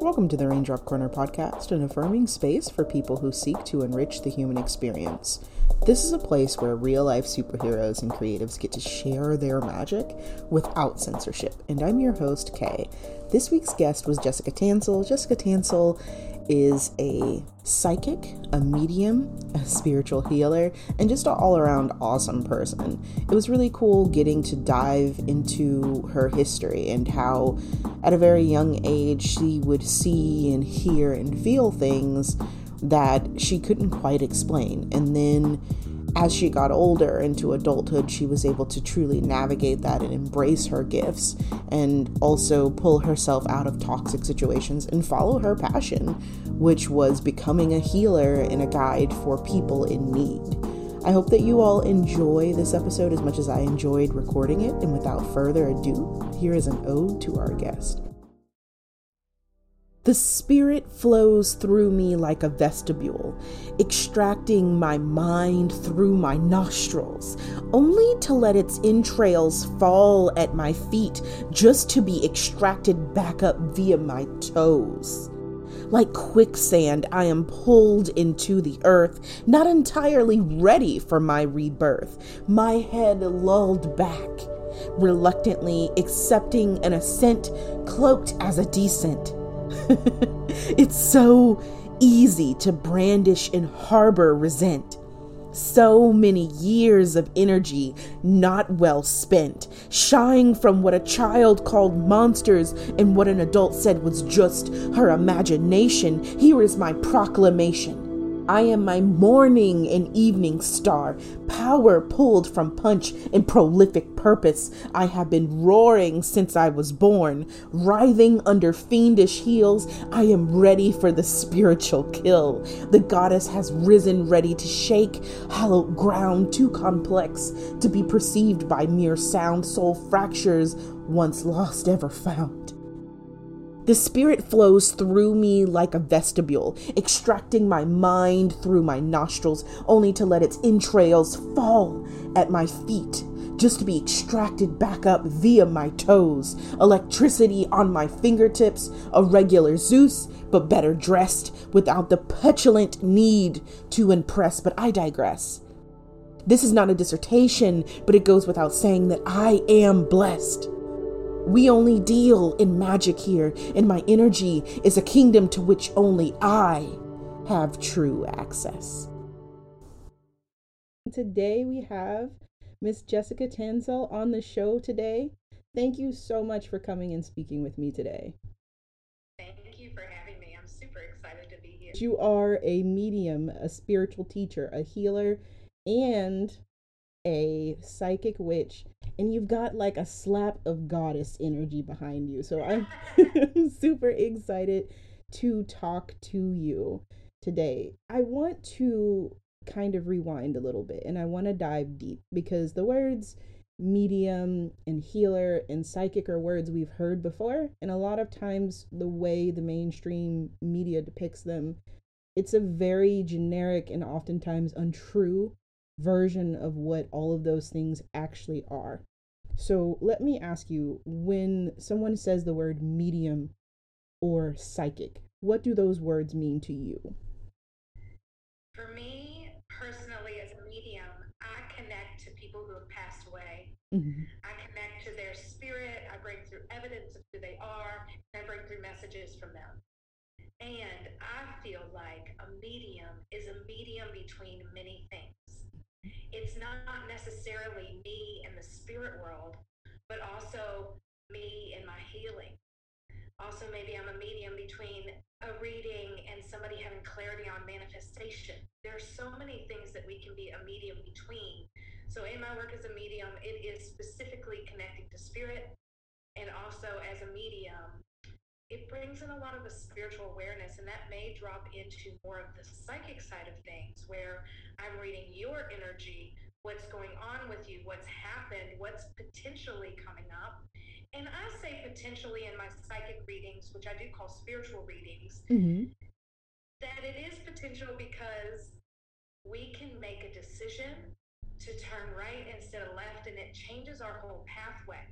Welcome to the Raindrop Corner podcast, an affirming space for people who seek to enrich the human experience. This is a place where real life superheroes and creatives get to share their magic without censorship. And I'm your host, Kay. This week's guest was Jessica Tanselle. Jessica Tanselle is a psychic, a medium, a spiritual healer, and just an all around awesome person. It was really cool getting to dive into her history and how, at a very young age, she would see and hear and feel things that she couldn't quite explain. And then as she got older into adulthood, she was able to truly navigate that and embrace her gifts and also pull herself out of toxic situations and follow her passion, which was becoming a healer and a guide for people in need. I hope that you all enjoy this episode as much as I enjoyed recording it. And without further ado, here is an ode to our guest. The spirit flows through me like a vestibule, extracting my mind through my nostrils, only to let its entrails fall at my feet just to be extracted back up via my toes. Like quicksand, I am pulled into the earth, not entirely ready for my rebirth, my head lulled back, reluctantly accepting an ascent cloaked as a descent it's so easy to brandish and harbor resent. So many years of energy not well spent, shying from what a child called monsters and what an adult said was just her imagination. Here is my proclamation. I am my morning and evening star, power pulled from punch and prolific purpose. I have been roaring since I was born, writhing under fiendish heels. I am ready for the spiritual kill. The goddess has risen ready to shake hollow ground too complex to be perceived by mere sound soul fractures once lost ever found. The spirit flows through me like a vestibule, extracting my mind through my nostrils, only to let its entrails fall at my feet, just to be extracted back up via my toes. Electricity on my fingertips, a regular Zeus, but better dressed, without the petulant need to impress. But I digress. This is not a dissertation, but it goes without saying that I am blessed. We only deal in magic here, and my energy is a kingdom to which only I have true access. Today we have Miss Jessica Tanselle on the show today. Thank you so much for coming and speaking with me today. Thank you for having me. I'm super excited to be here. You are a medium, a spiritual teacher, a healer, and a psychic witch and you've got like a slap of goddess energy behind you. So I'm super excited to talk to you today. I want to kind of rewind a little bit and I want to dive deep because the words medium and healer and psychic are words we've heard before and a lot of times the way the mainstream media depicts them it's a very generic and oftentimes untrue version of what all of those things actually are. So let me ask you when someone says the word medium or psychic, what do those words mean to you? For me, personally, as a medium, I connect to people who have passed away. Mm-hmm. I connect to their spirit. I bring through evidence of who they are. I bring through messages from them. And I feel like a medium is a medium between many it's not necessarily me in the spirit world, but also me in my healing. Also, maybe I'm a medium between a reading and somebody having clarity on manifestation. There are so many things that we can be a medium between. So, in my work as a medium, it is specifically connecting to spirit. And also, as a medium, it brings in a lot of the spiritual awareness, and that may drop into more of the psychic side of things where I'm reading your energy, what's going on with you, what's happened, what's potentially coming up. And I say potentially in my psychic readings, which I do call spiritual readings, mm-hmm. that it is potential because we can make a decision to turn right instead of left, and it changes our whole pathway.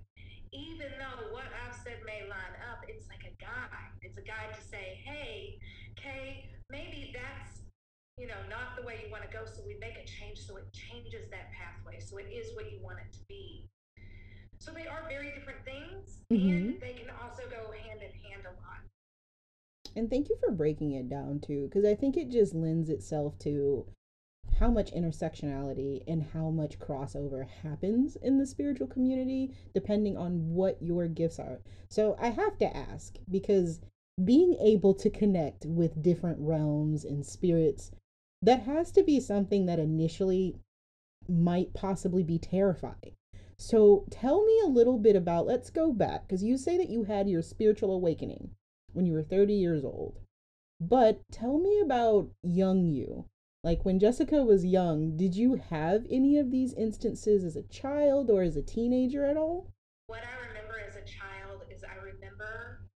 Even though what I've said may line up, it's like a guide. It's a guide to say, hey, Kay, maybe that's you know not the way you want to go. So we make a change so it changes that pathway. So it is what you want it to be. So they are very different things, mm-hmm. and they can also go hand in hand a lot. And thank you for breaking it down too, because I think it just lends itself to how much intersectionality and how much crossover happens in the spiritual community depending on what your gifts are. So I have to ask because being able to connect with different realms and spirits that has to be something that initially might possibly be terrifying. So tell me a little bit about let's go back because you say that you had your spiritual awakening when you were 30 years old. But tell me about young you. Like when Jessica was young, did you have any of these instances as a child or as a teenager at all? What I remember as a child is I remember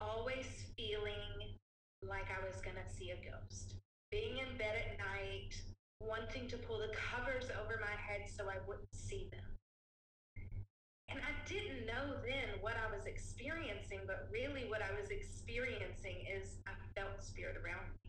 always feeling like I was going to see a ghost. Being in bed at night, wanting to pull the covers over my head so I wouldn't see them. And I didn't know then what I was experiencing, but really what I was experiencing is I felt spirit around me.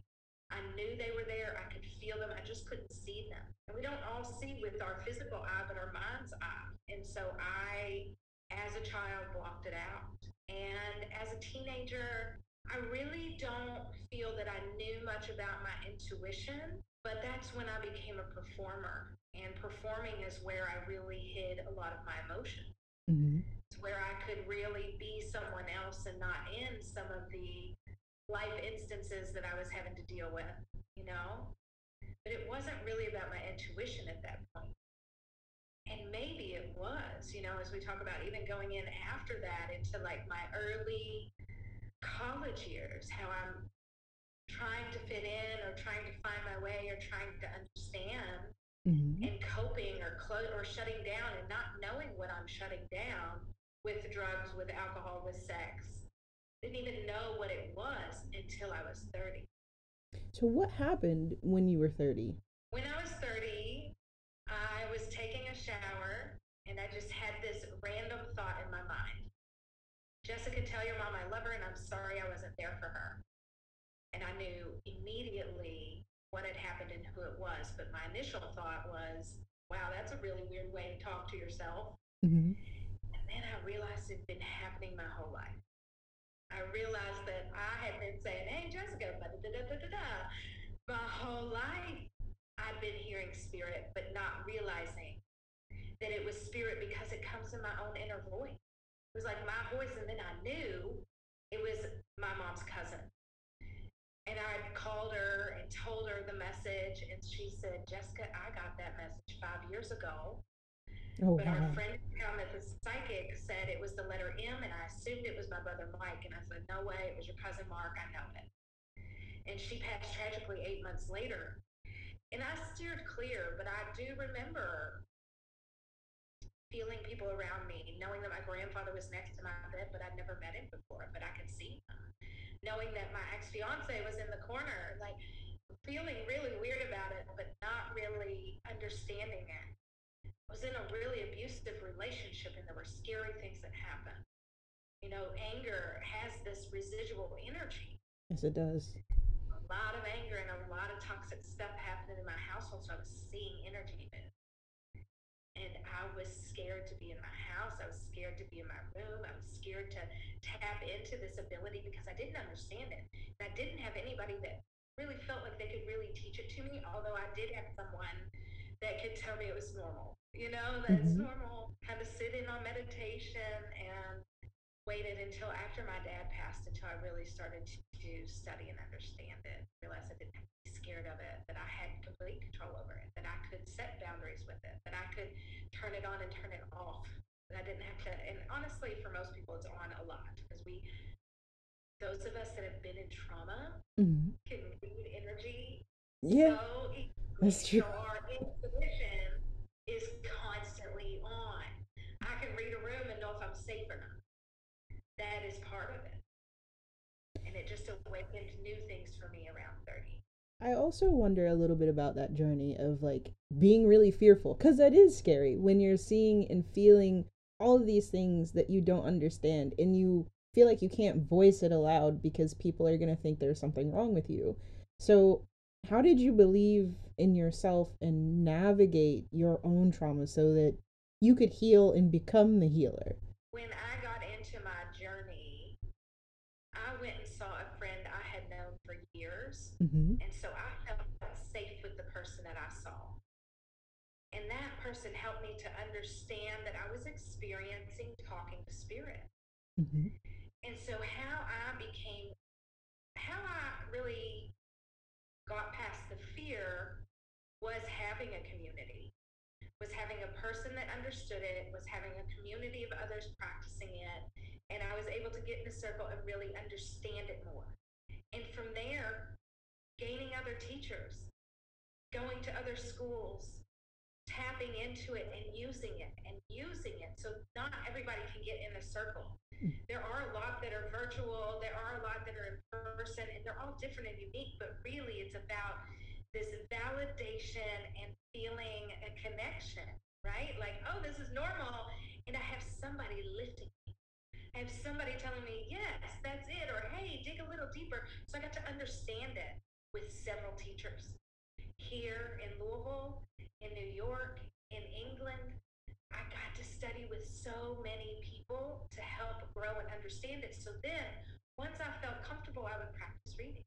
I knew they were there. I could feel them. I just couldn't see them. And we don't all see with our physical eye, but our mind's eye. And so I, as a child, blocked it out. And as a teenager, I really don't feel that I knew much about my intuition, but that's when I became a performer. And performing is where I really hid a lot of my emotion. Mm-hmm. It's where I could really be someone else and not in some of the life instances that I was having to deal with, you know? But it wasn't really about my intuition at that point. And maybe it was, you know, as we talk about even going in after that into like my early college years, how I'm trying to fit in or trying to find my way or trying to understand mm-hmm. and coping or clo- or shutting down and not knowing what I'm shutting down with drugs, with alcohol, with sex didn't even know what it was until I was 30. So, what happened when you were 30? When I was 30, I was taking a shower and I just had this random thought in my mind Jessica, tell your mom I love her and I'm sorry I wasn't there for her. And I knew immediately what had happened and who it was. But my initial thought was, wow, that's a really weird way to talk to yourself. Mm-hmm. And then I realized it'd been happening my whole life. I realized that I had been saying, hey, Jessica, da, da, da, da, da, my whole life. I've been hearing spirit, but not realizing that it was spirit because it comes in my own inner voice. It was like my voice, and then I knew it was my mom's cousin. And I called her and told her the message, and she said, Jessica, I got that message five years ago. Oh, but wow. our friend found that the psychic said it was the letter M, and I assumed it was my brother Mike. And I said, No way, it was your cousin Mark. I know it. And she passed tragically eight months later. And I steered clear, but I do remember feeling people around me, knowing that my grandfather was next to my bed, but I'd never met him before, but I could see him. Knowing that my ex fiance was in the corner, like feeling really weird about it, but not really understanding it was in a really abusive relationship and there were scary things that happened. You know, anger has this residual energy. Yes, it does. A lot of anger and a lot of toxic stuff happening in my household, so I was seeing energy move. And I was scared to be in my house. I was scared to be in my room. I was scared to tap into this ability because I didn't understand it. And I didn't have anybody that really felt like they could really teach it to me, although I did have someone that could tell me it was normal you know, that's mm-hmm. normal. Had to sit in on meditation and waited until after my dad passed until I really started to study and understand it. Realized I didn't have to be scared of it, that I had complete control over it, that I could set boundaries with it, that I could turn it on and turn it off. That I didn't have to. And honestly, for most people, it's on a lot because we, those of us that have been in trauma, mm-hmm. can read energy. Yeah, so that's true. So our intuition is constantly on. I can read a room and know if I'm safe or not. That is part of it. And it just awakened new things for me around 30. I also wonder a little bit about that journey of like being really fearful because that is scary when you're seeing and feeling all of these things that you don't understand and you feel like you can't voice it aloud because people are going to think there's something wrong with you. So, how did you believe in yourself and navigate your own trauma so that you could heal and become the healer? When I got into my journey, I went and saw a friend I had known for years. Mm-hmm. And so I felt safe with the person that I saw. And that person helped me to understand that I was experiencing talking to spirit. Mm-hmm. And so, how I became, how I really got past the fear was having a community, was having a person that understood it, was having a community of others practicing it. And I was able to get in a circle and really understand it more. And from there, gaining other teachers, going to other schools, tapping into it and using it and using it. So not everybody can get in a circle. There are a lot that are virtual, there are a lot that are in person, and they're all different and unique, but really it's about this validation and feeling a connection, right? Like, oh, this is normal, and I have somebody lifting me. I have somebody telling me, yes, that's it, or hey, dig a little deeper. So I got to understand it with several teachers here in Louisville, in New York, in England. I got to study with so many people to help grow and understand it. So then, once I felt comfortable, I would practice reading.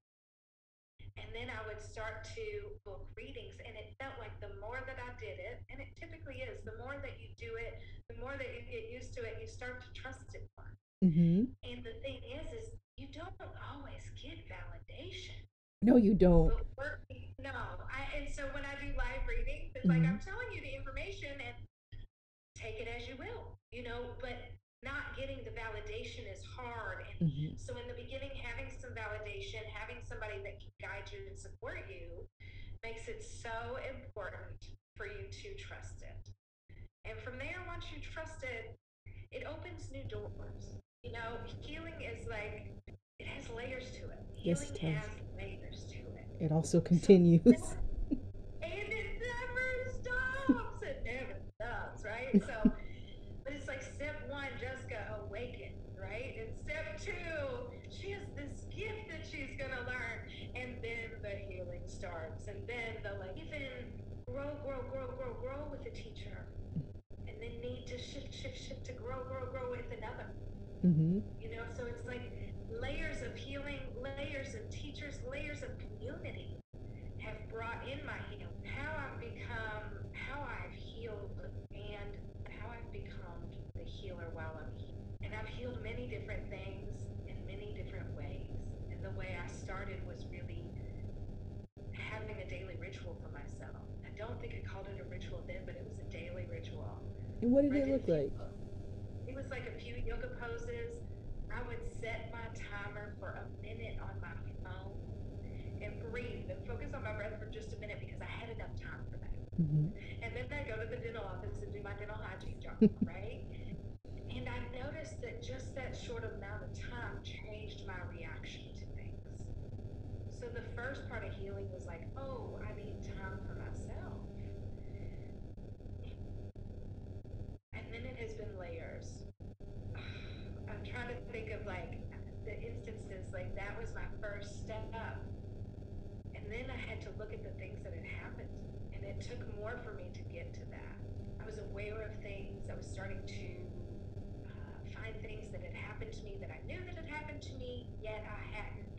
And then I would start to book readings. And it felt like the more that I did it, and it typically is, the more that you do it, the more that you get used to it, you start to trust it more. Mm-hmm. And the thing is, is you don't always get validation. No, you don't. no, I, and so when I do live readings, it's mm-hmm. like I'm telling you the information and take it as you will, you know. But not getting the validation is hard. And mm-hmm. so in the beginning, having some validation, having somebody that can guide you and support you makes it so important for you to trust it. And from there, once you trust it, it opens new doors. You know, healing is like, it has layers to it. Yes, it has layers to it. It also continues. And it never stops. It never stops, right? So, but it's like step 1, Jessica awakens, right? and step two, she has this gift that she's gonna learn, and then the healing starts, and then the like even grow, grow, grow, grow, grow with a teacher, and then need to shift, shift, shift to grow, grow, grow with another. Mm-hmm. You know, so it's like layers of healing, layers of teachers, layers of community have brought in my healing. How I've become, how I've healed, and how I've become the healer while I'm. And I've healed many different things in many different ways. And the way I started was really having a daily ritual for myself. I don't think I called it a ritual then, but it was a daily ritual. And what did it look like? It was like a few yoga poses. I would set my timer for a minute on my phone and breathe and focus on my breath for just a minute because I had enough time for that. Mm-hmm. And then I go to the dental office and do my dental hygiene job, right? And I noticed that just that short amount of time changed my reaction to things. so the first part of healing was like, oh, I need time for myself. And then it has been layers. I'm trying to think of like the instances, like that was my first step up. And then I had to look at the things that had happened. And it took more for me to get to that. I was aware of things. I was starting to uh, find things that had happened to me that I knew that had happened to me, yet I hadn't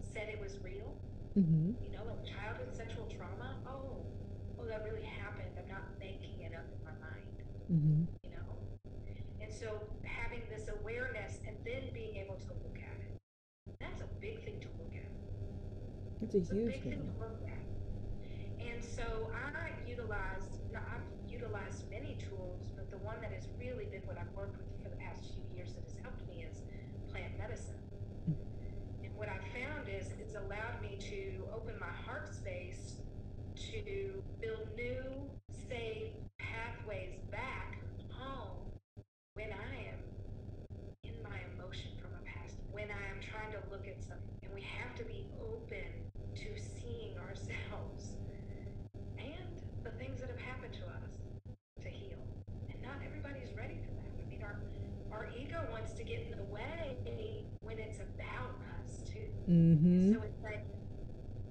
said it was real. Mm-hmm. You know, like childhood sexual trauma. Oh, oh, that really happened. I'm not making it up in my mind. Mm-hmm. You know, and so having this awareness and then being able to look at it. That's a big thing to look at. It's a huge thing. thing to look at. And so I utilized. I've utilized many tools, but the one that has really been what I've worked with for the past few years that has helped me is plant medicine mm-hmm. And what I found is it's allowed me to open my heart space to build new, safe pathways back home when I am in my emotion from a past, when I am trying to look at something. And we have to be open to seeing ourselves and the things that have happened to us to heal. And not everybody's ready for that. I mean, our, our ego wants to get in the way when it's about us, too. Mm-hmm. So it's like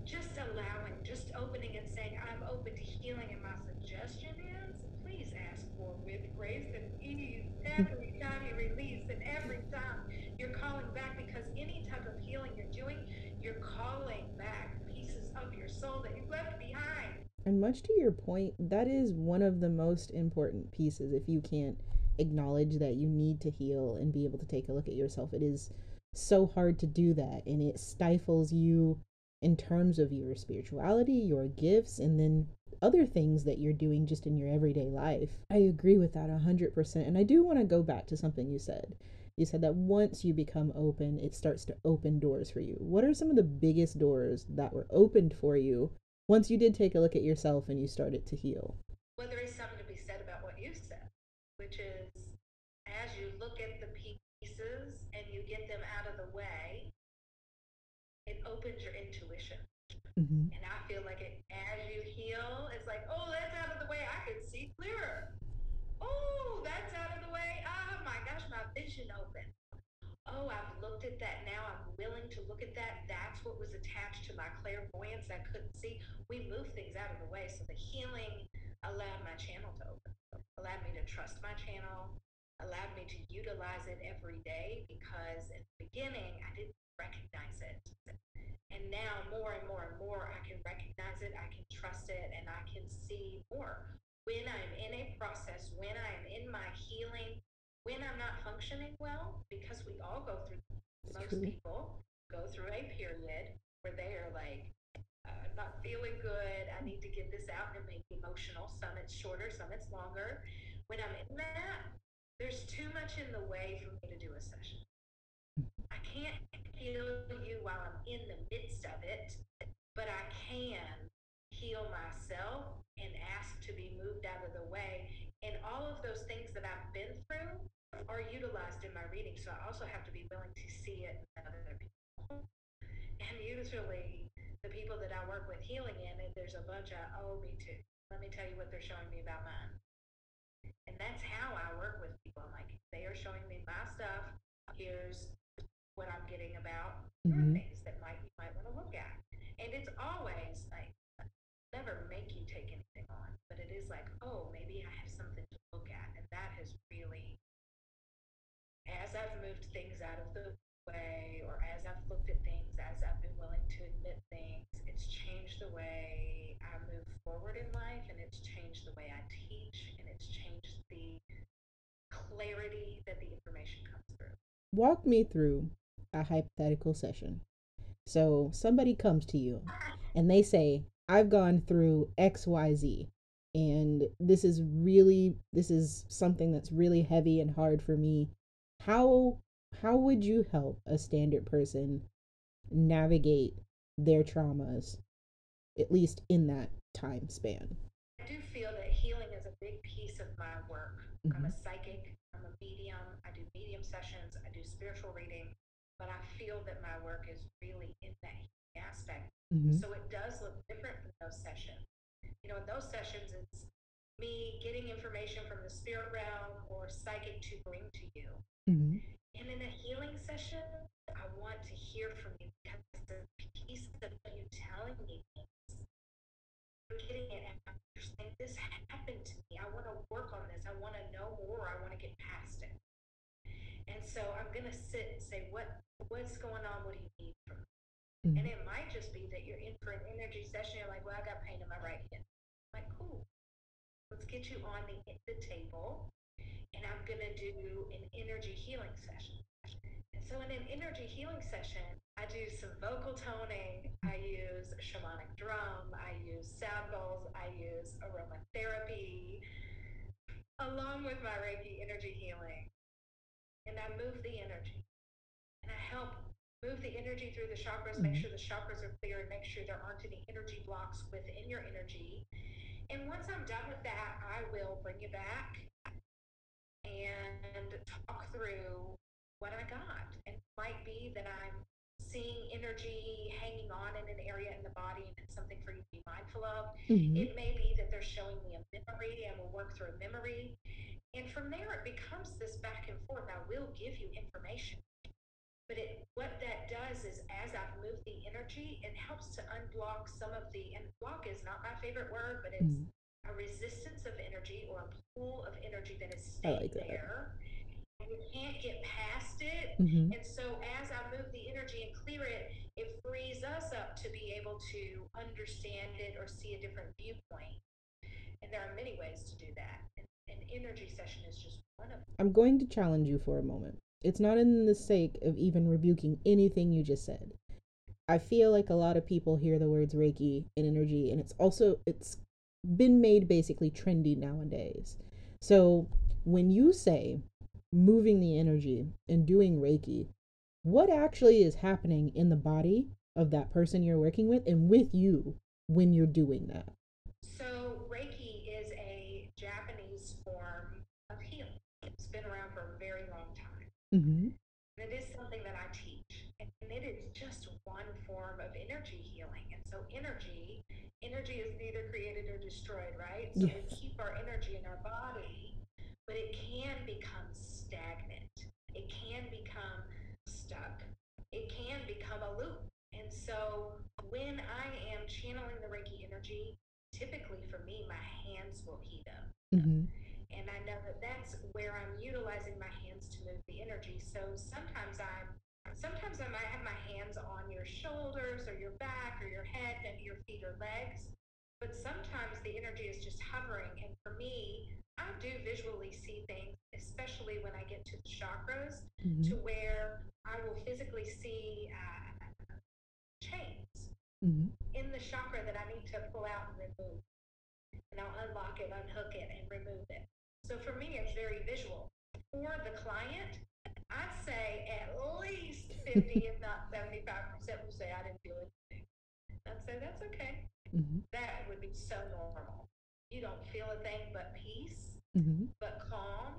just allowing, just opening and saying, I'm open to healing. And my suggestion is please ask for with grace and ease every time you release and every time you're calling back because any type of healing you're doing, you're calling back pieces of your soul that you left behind. And much to your point, that is one of the most important pieces. If you can't acknowledge that you need to heal and be able to take a look at yourself, it is so hard to do that and it stifles you in terms of your spirituality, your gifts, and then other things that you're doing just in your everyday life. I agree with that 100%. And I do want to go back to something you said. You said that once you become open, it starts to open doors for you. What are some of the biggest doors that were opened for you once you did take a look at yourself and you started to heal? Well, there is something to be said about what you said, which is as you look at the pieces and you get them out of the way, it opens your intuition. Mm-hmm. And I feel like it as you heal, it's like, oh, that's out of the way. I can see clearer. Oh, that's out of the way. Oh my gosh, my vision opened. Oh, I've looked at that now. I'm willing to look at that. That's what was attached to my clairvoyance I couldn't see. We moved things out of the way. So the healing allowed my channel to open, allowed me to trust my channel, allowed me to utilize it every day because in the beginning I didn't recognize it. And now more and more and more, I can recognize it, I can trust it, and I can see more. When I'm in a process, when I'm in my healing, when I'm not functioning well, because we all go through, most people go through a period where they are like, uh, not feeling good. I need to get this out and make emotional. Some it's shorter, some it's longer. When I'm in that, there's too much in the way for me to do a session. Can't heal you while I'm in the midst of it, but I can heal myself and ask to be moved out of the way. And all of those things that I've been through are utilized in my reading. So I also have to be willing to see it in other people. And usually, the people that I work with healing in, and there's a bunch of, oh, me too. Let me tell you what they're showing me about mine. And that's how I work with people. I'm like, they are showing me my stuff. Here's what I'm getting about mm-hmm. things that might you might want to look at. And it's always like never make you take anything on, but it is like, oh, maybe I have something to look at. And that has really as I've moved things out of the way or as I've looked at things, as I've been willing to admit things, it's changed the way I move forward in life and it's changed the way I teach and it's changed the clarity that the information comes through. Walk me through a hypothetical session. So somebody comes to you and they say, I've gone through XYZ and this is really this is something that's really heavy and hard for me. How how would you help a standard person navigate their traumas at least in that time span? I do feel that healing is a big piece of my work. Mm-hmm. I'm a psychic, I'm a medium, I do medium sessions, I do spiritual reading but I feel that my work is really in that aspect. Mm-hmm. So it does look different from those sessions. You know, in those sessions, it's me getting information from the spirit realm or psychic to bring to you. Mm-hmm. And in a healing session, I want to hear from you because the piece of you telling me you're getting it and I'm understanding this happened to me. I want to work on this. I want to know more. I want to get past it. And so I'm going to sit and say, what what's going on? What do you need from me? Mm-hmm. And it might just be that you're in for an energy session. You're like, well, I got pain in my right hand. I'm like, cool. Let's get you on the, the table. And I'm going to do an energy healing session. And so in an energy healing session, I do some vocal toning. I use shamanic drum. I use sound bowls. I use aromatherapy along with my Reiki energy healing and I move the energy. And I help move the energy through the chakras, mm-hmm. make sure the chakras are clear, and make sure there aren't any energy blocks within your energy. And once I'm done with that, I will bring you back and talk through what I got. And it might be that I'm seeing energy hanging on in an area in the body and it's something for you to be mindful of. Mm-hmm. It may be that they're showing me a memory and we'll work through a memory. And from there, it becomes this back and forth. I will give you information. But it, what that does is, as I've moved the energy, it helps to unblock some of the, and block is not my favorite word, but it's mm-hmm. a resistance of energy or a pool of energy that is staying like there. And you can't get past it. Mm-hmm. And so, as I move the energy and clear it, it frees us up to be able to understand it or see a different viewpoint. And there are many ways to do that. And an energy session is just one of them. I'm going to challenge you for a moment. It's not in the sake of even rebuking anything you just said. I feel like a lot of people hear the words Reiki and energy, and it's also it's been made basically trendy nowadays. So when you say moving the energy and doing Reiki, what actually is happening in the body of that person you're working with and with you when you're doing that? So Reiki is a Japanese form of healing. It's been around for a very long time. Mm-hmm. It is something that I teach, and it is just one form of energy healing. And so, energy, energy is neither created or destroyed, right? So yes. we keep our energy in our body, but it can become stagnant. It can become stuck. It can become a loop. And so, when I am channeling the Reiki energy, typically for me, my hands will heat up. Mm-hmm. And I know that that's where I'm utilizing my hands to move the energy. So sometimes I'm sometimes I might have my hands on your shoulders or your back or your head, maybe your feet or legs. But sometimes the energy is just hovering. And for me, I do visually see things, especially when I get to the chakras, mm-hmm. to where I will physically see uh, chains mm-hmm. in the chakra that I need to pull out and remove. And I'll unlock it, unhook it, and remove it. So for me, it's very visual. For the client, I'd say at least 50, if not 75% will say, I didn't feel anything. I'd say, that's okay. Mm-hmm. That would be so normal. You don't feel a thing but peace, mm-hmm. but calm.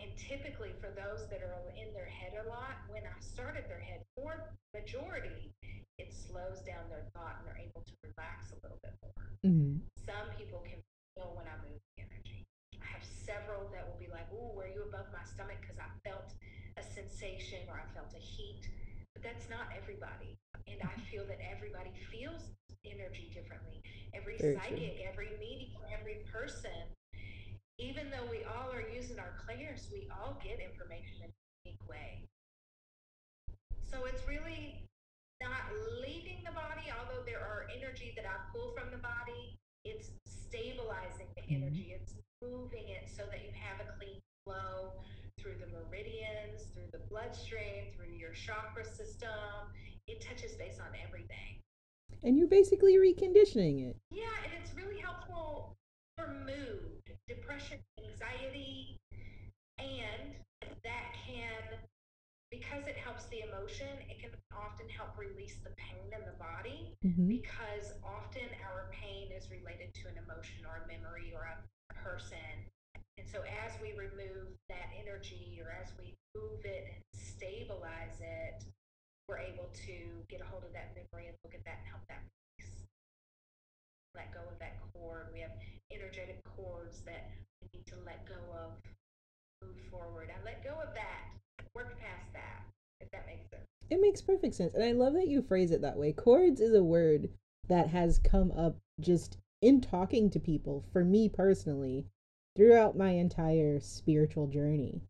And typically, for those that are in their head a lot, when I start at their head, for majority, it slows down their thought and they're able to relax a little bit more. Mm-hmm. Some people can feel when I move the energy I have several that will be like, "Ooh, were you above my stomach?" Because I felt a sensation or I felt a heat. But that's not everybody, and I feel that everybody feels energy differently. Every Very psychic, true. every medium, every person. Even though we all are using our clairs, we all get information in a unique way. So it's really not leaving the body, although there are energy that I pull from the body. It's stabilizing the mm-hmm. energy. It's moving it so that you have a clean flow through the meridians, through the bloodstream, through your chakra system. It touches base on everything. And you're basically reconditioning it. Yeah, and it's really helpful for mood, depression, anxiety, and that can because it helps the emotion, it can often help release the pain in the body mm-hmm. because often our pain is related to an emotion or a memory or a person. And so as we remove that energy or as we move it and stabilize it, we're able to get a hold of that memory and look at that and help that release. Let go of that cord. We have energetic cords that we need to let go of, move forward. I let go of that, work past that, if that makes sense. It makes perfect sense. And I love that you phrase it that way. Cords is a word that has come up just in talking to people, for me personally, throughout my entire spiritual journey.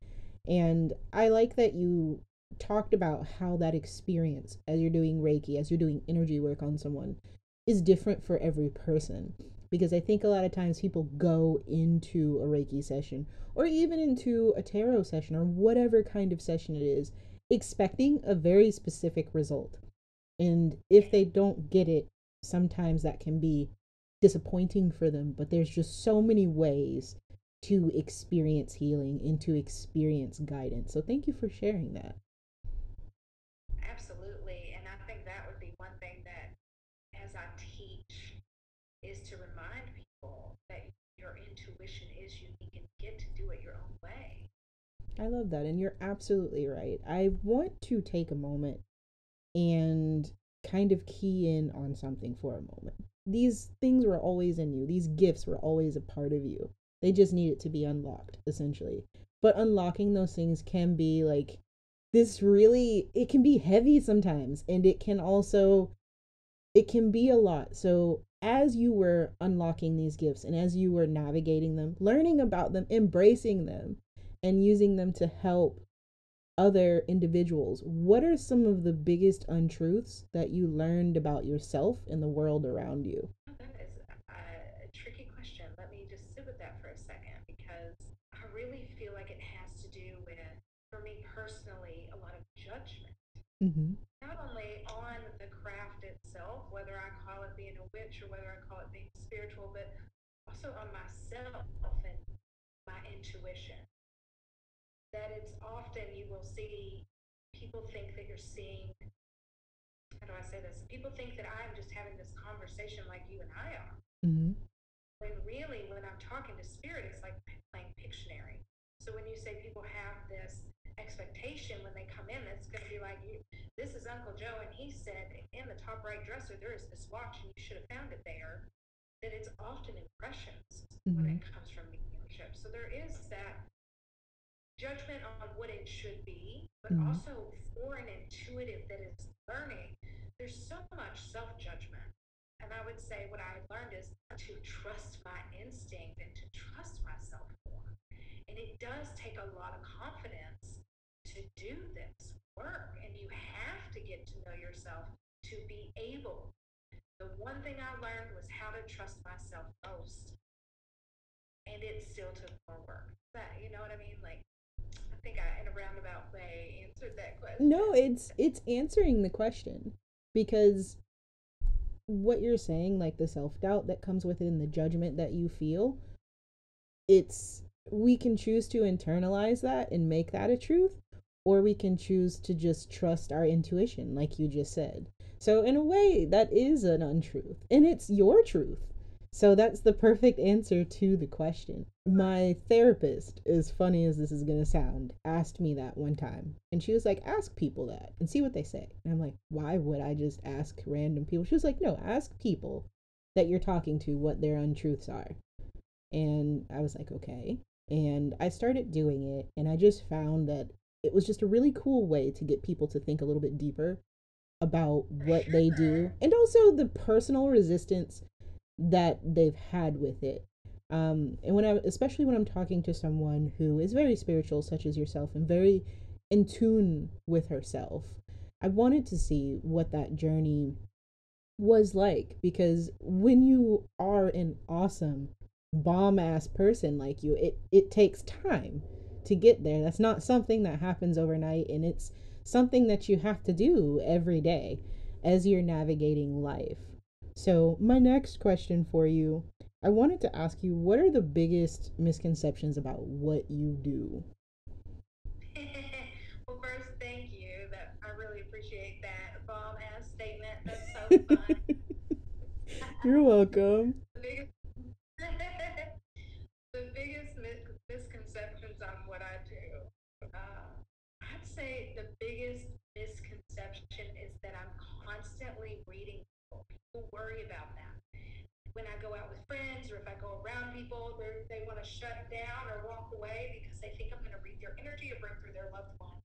And I like that you talked about how that experience as you're doing Reiki, as you're doing energy work on someone, is different for every person. Because I think a lot of times people go into a Reiki session or even into a tarot session or whatever kind of session it is, expecting a very specific result. And if they don't get it, sometimes that can be disappointing for them, but there's just so many ways to experience healing and to experience guidance. So thank you for sharing that. Absolutely. And I think that would be one thing that as I teach is to remind people that your intuition is unique and get to do it your own way. I love that. And you're absolutely right. I want to take a moment and kind of key in on something for a moment. These things were always in you, these gifts were always a part of you. They just needed to be unlocked, essentially. But unlocking those things can be like this really, it can be heavy sometimes, and it can also, it can be a lot. So as you were unlocking these gifts and as you were navigating them, learning about them, embracing them, and using them to help other individuals, what are some of the biggest untruths that you learned about yourself and the world around you? That is a tricky question. Let me just sit with that for a second because I really feel like it has to do with, for me personally, a lot of judgment. Mm-hmm. Not only on the craft itself, whether I call it being a witch or whether I call it being spiritual, but also on myself and my intuition that it's often you will see people think that you're seeing how do I say this? People think that I'm just having this conversation like you and I are. Mm-hmm. When really, when I'm talking to spirit, it's like playing Pictionary. So when you say people have this expectation when they come in, that's going to be like, you, this is Uncle Joe, and he said in the top right dresser there is this watch, and you should have found it there. That it's often impressions mm-hmm. when it comes from mediumship. So there is that judgment on what it should be, but mm-hmm. also for an intuitive that is learning, there's so much self judgment. And I would say what I learned is to trust my instinct and to trust myself more. And it does take a lot of confidence to do this work. And you have to get to know yourself to be able. The one thing I learned was how to trust myself most. And it still took more work. But you know what I mean? Like think I, in a roundabout way, answered that question. No, it's it's answering the question because what you're saying, like the self doubt that comes within the judgment that you feel, it's we can choose to internalize that and make that a truth, or we can choose to just trust our intuition, like you just said. So, in a way, that is an untruth, and it's your truth. So that's the perfect answer to the question. My therapist, as funny as this is going to sound, asked me that one time. And she was like, ask people that and see what they say. And I'm like, why would I just ask random people? She was like, no, ask people that you're talking to what their untruths are. And I was like, okay. And I started doing it. And I just found that it was just a really cool way to get people to think a little bit deeper about what they do and also the personal resistance that they've had with it. Um, and when I, especially when I'm talking to someone who is very spiritual, such as yourself, and very in tune with herself, I wanted to see what that journey was like because when you are an awesome bomb ass person like you, it it takes time to get there. That's not something that happens overnight, and it's something that you have to do every day as you're navigating life. So, my next question for you I wanted to ask you what are the biggest misconceptions about what you do? well, first, thank you. That I really appreciate that bomb ass statement. That's so fun. You're welcome. The biggest, the biggest misconceptions on what I do. Uh, I'd say the biggest misconception is that I'm constantly reading people worry about that. When I go out with friends or if I go around people, they want to shut down or walk away because they think I'm going to read their energy or bring through their loved one.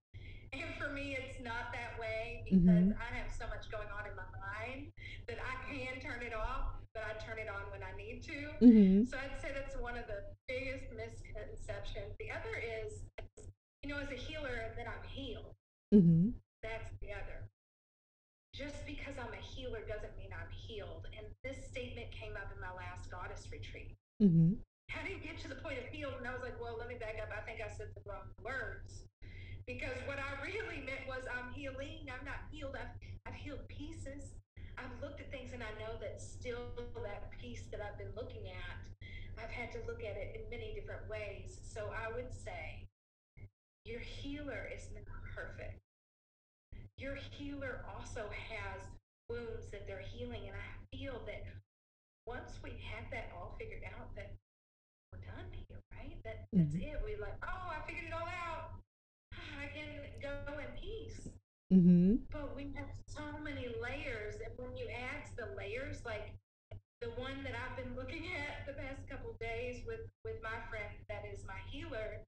And for me, it's not that way because mm-hmm. I have so much going on in my mind that I can turn it off, but I turn it on when I need to. Mm-hmm. So I'd say that's one of the biggest misconceptions. The other is, you know, as a healer, that I'm healed. Mm-hmm. That's the other just because I'm a healer doesn't mean I'm healed. And this statement came up in my last goddess retreat. Mm-hmm. How do you get to the point of healed? And I was like, well, let me back up. I think I said the wrong words. Because what I really meant was I'm healing. I'm not healed. I've, I've healed pieces. I've looked at things and I know that still that piece that I've been looking at, I've had to look at it in many different ways. So I would say your healer is not perfect your healer also has wounds that they're healing. And I feel that once we have that all figured out, that we're done here, right? That that's mm-hmm. it. We're like, oh, I figured it all out. I can go in peace. Mm-hmm. But we have so many layers, and when you add the layers, like the one that I've been looking at the past couple days with with my friend that is my healer,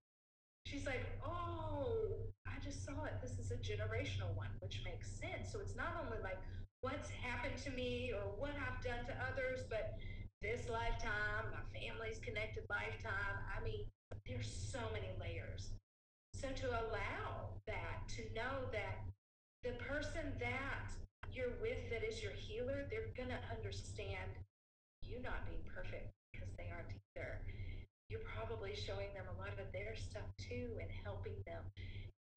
she's like, "Oh, I just saw it. This is a generational one, which makes sense. So it's not only like what's happened to me or what I've done to others, but this lifetime, my family's connected lifetime. I mean, there's so many layers. So to allow that, to know that the person that you're with that is your healer, they're going to understand you not being perfect because they aren't either. You're probably showing them a lot of their stuff too and helping them.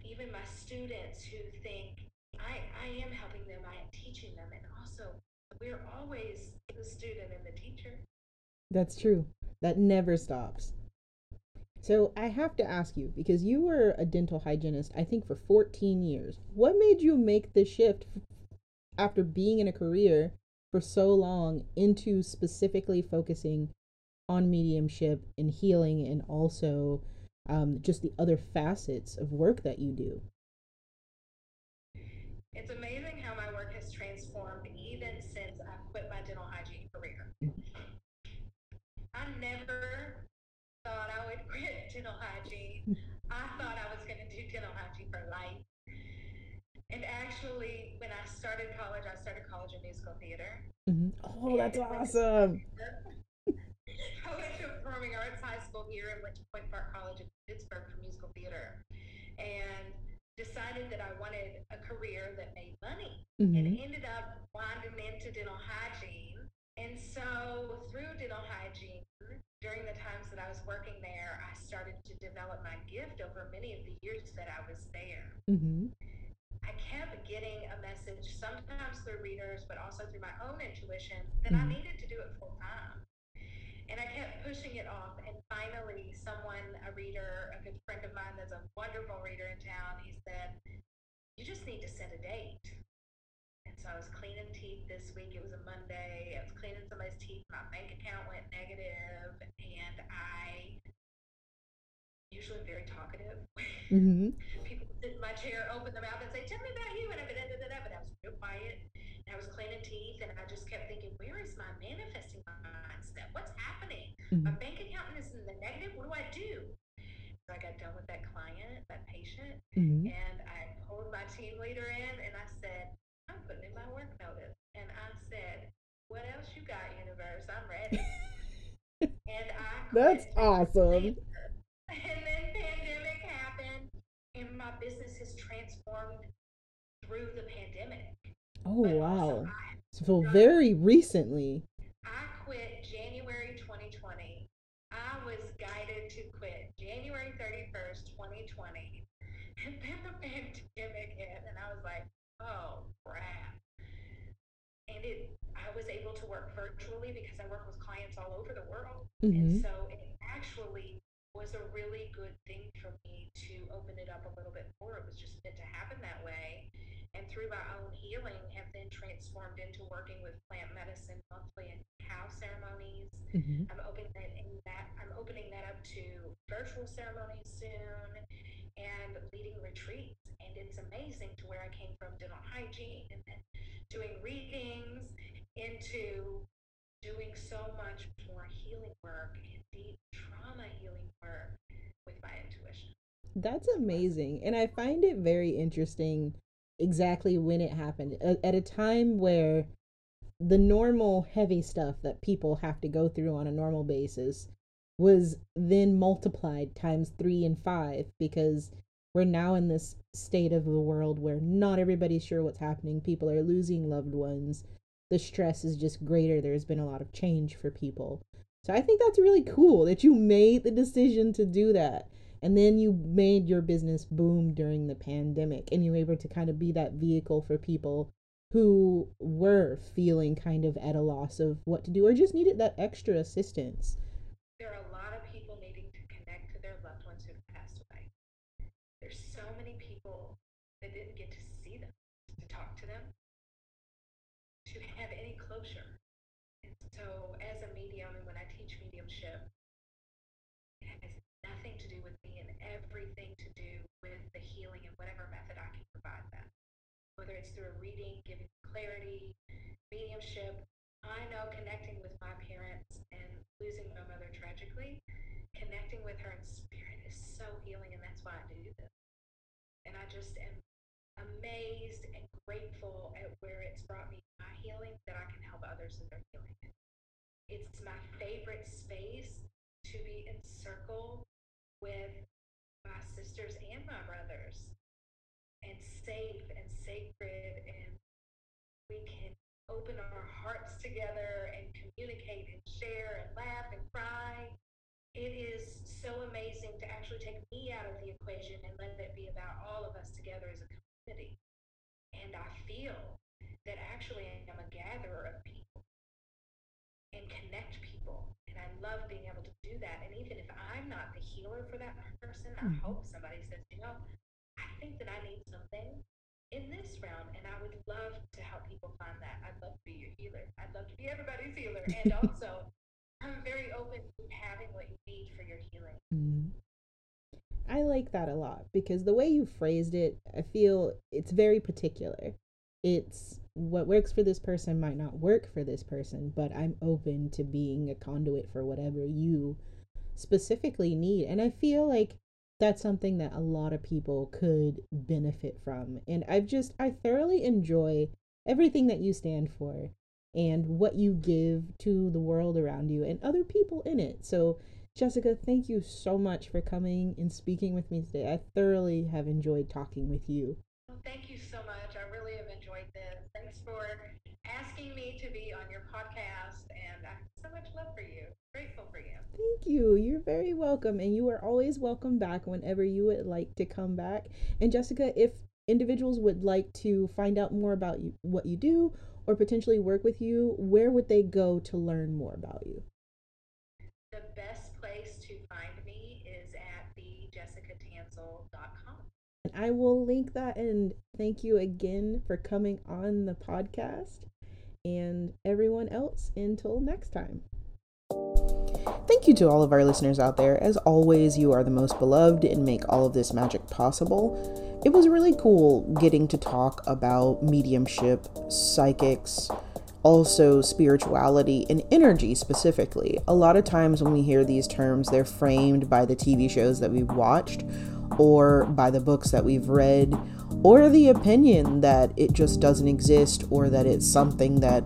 Even my students who think, I, I am helping them, I am teaching them. And also, we're always the student and the teacher. That's true. That never stops. So I have to ask you because you were a dental hygienist, I think, for 14 years. What made you make the shift after being in a career for so long into specifically focusing on mediumship and healing and also um, just the other facets of work that you do? It's amazing how my work has transformed even since I quit my dental hygiene career. I never thought I would quit dental hygiene. I thought I was going to do dental hygiene for life. And actually, when I started college, I started college in musical theater. Mm-hmm. Oh, that's awesome. I went to Performing Arts High School here and went to Point Park College in Pittsburgh for musical theater. And decided that I wanted a career that made money mm-hmm. and ended up winding into dental hygiene. And so through dental hygiene, during the times that I was working there, I started to develop my gift over many of the years that I was there. Mm-hmm. I kept getting a message, sometimes through readers, but also through my own intuition, that mm-hmm. I needed to do it full time. And I kept pushing it off. Finally, someone, a reader, a good friend of mine that's a wonderful reader in town, he said, You just need to set a date. And so I was cleaning teeth this week. It was a Monday. I was cleaning somebody's teeth. My bank account went negative, And I usually am very talkative. Mm-hmm. People sit in my chair, open their mouth, and say, Tell me about you. And I, da, da, da, da, but I was real quiet. And I was cleaning teeth, and I just kept thinking, Where is my manifesting mindset? What's Mm-hmm. My bank account is in the negative. What do I do? So I got done with that client, that patient, mm-hmm. and I pulled my team leader in and I said, I'm putting in my work notice. And I said, What else you got, universe? I'm ready. and I That's awesome. And then pandemic happened and my business has transformed through the pandemic. Oh but wow. So very recently. January 31st, 2020. And then the pandemic hit, and I was like, oh, crap. And it, I was able to work virtually because I all over the world. Mm-hmm. And so it actually was a really good thing for me to open it up a little bit more. It was just meant to happen that way. And through my own healing, have then transformed into working with plant medicine monthly and cacao ceremonies. Mm-hmm. I'm opening that, that I'm opening that up to virtual ceremonies soon and leading retreats. And it's amazing to where I came from dental hygiene and then doing readings into doing so much more healing work and deep trauma healing work with my intuition. That's amazing. And I find it very interesting exactly when it happened. At a time where the normal heavy stuff that people have to go through on a normal basis was then multiplied times three and five because we're now in this state of the world where not everybody's sure what's happening. People are losing loved ones. The stress is just greater. There's been a lot of change for people. So I think that's really cool that you made the decision to do that. And then you made your business boom during the pandemic and you were able to kind of be that vehicle for people who were feeling kind of at a loss of what to do or just needed that extra assistance. There are a lot of people needing to connect to their loved ones who've passed away. There's so many people that didn't get to see them, to talk to them, to have any closure. And so, as a medium, and when I teach mediumship, it has nothing to do with me and everything to do with the healing and whatever method I can provide them whether it's through a reading, giving clarity, mediumship, I know connecting with my parents and losing my mother tragically, connecting with her in spirit is so healing, and that's why I do this. And I just am amazed and grateful at where it's brought me my healing that I can help others in their healing. It's my favorite space to be encircled with my sisters and my brothers and safe and sacred and we can open our hearts together and communicate and share and laugh and cry. It is so amazing to actually take me out of the equation and let it be about all of us together as a community. And I feel that actually I'm a gatherer of people and connect people. And I love being able to do that. And even if I'm not the healer for that person, I mm-hmm. hope somebody says, you know, I think that I need something in this realm, and I would love to help people find that. I'd love to be your healer. I'd love to be everybody's healer, and also I'm very open to having what you need for your healing. Mm. I like that a lot because the way you phrased it, I feel it's very particular. It's what works for this person might not work for this person, but I'm open to being a conduit for whatever you specifically need. And I feel like that's something that a lot of people could benefit from. And I've just, I thoroughly enjoy everything that you stand for and what you give to the world around you and other people in it. So, Jessica, thank you so much for coming and speaking with me today. I thoroughly have enjoyed talking with you. Well, thank you so much. I really have enjoyed this. Thanks for asking me to be on your podcast, and I have so much love for you. Grateful for you. Thank you. You're very welcome. And you are always welcome back whenever you would like to come back. And Jessica, if individuals would like to find out more about you, what you do or potentially work with you, where would they go to learn more about you? The best place to find me is at thejessicatanselle.com. And I will link that and thank you again for coming on the podcast. And everyone else, until next time. Thank you to all of our listeners out there. As always, you are the most beloved and make all of this magic possible. It was really cool getting to talk about mediumship, psychics, also spirituality and energy specifically. A lot of times when we hear these terms, they're framed by the TV shows that we've watched or by the books that we've read or the opinion that it just doesn't exist or that it's something that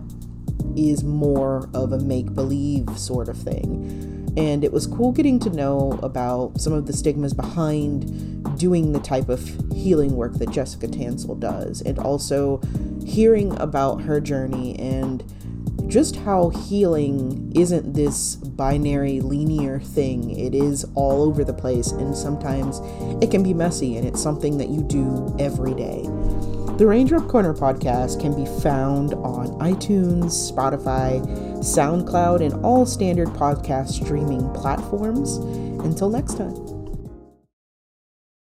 is more of a make believe sort of thing. And it was cool getting to know about some of the stigmas behind doing the type of healing work that Jessica Tanselle does, and also hearing about her journey and just how healing isn't this binary linear thing. It is all over the place, and sometimes it can be messy, and it's something that you do every day. The Raindrop Corner podcast can be found on iTunes, Spotify, SoundCloud, and all standard podcast streaming platforms. Until next time.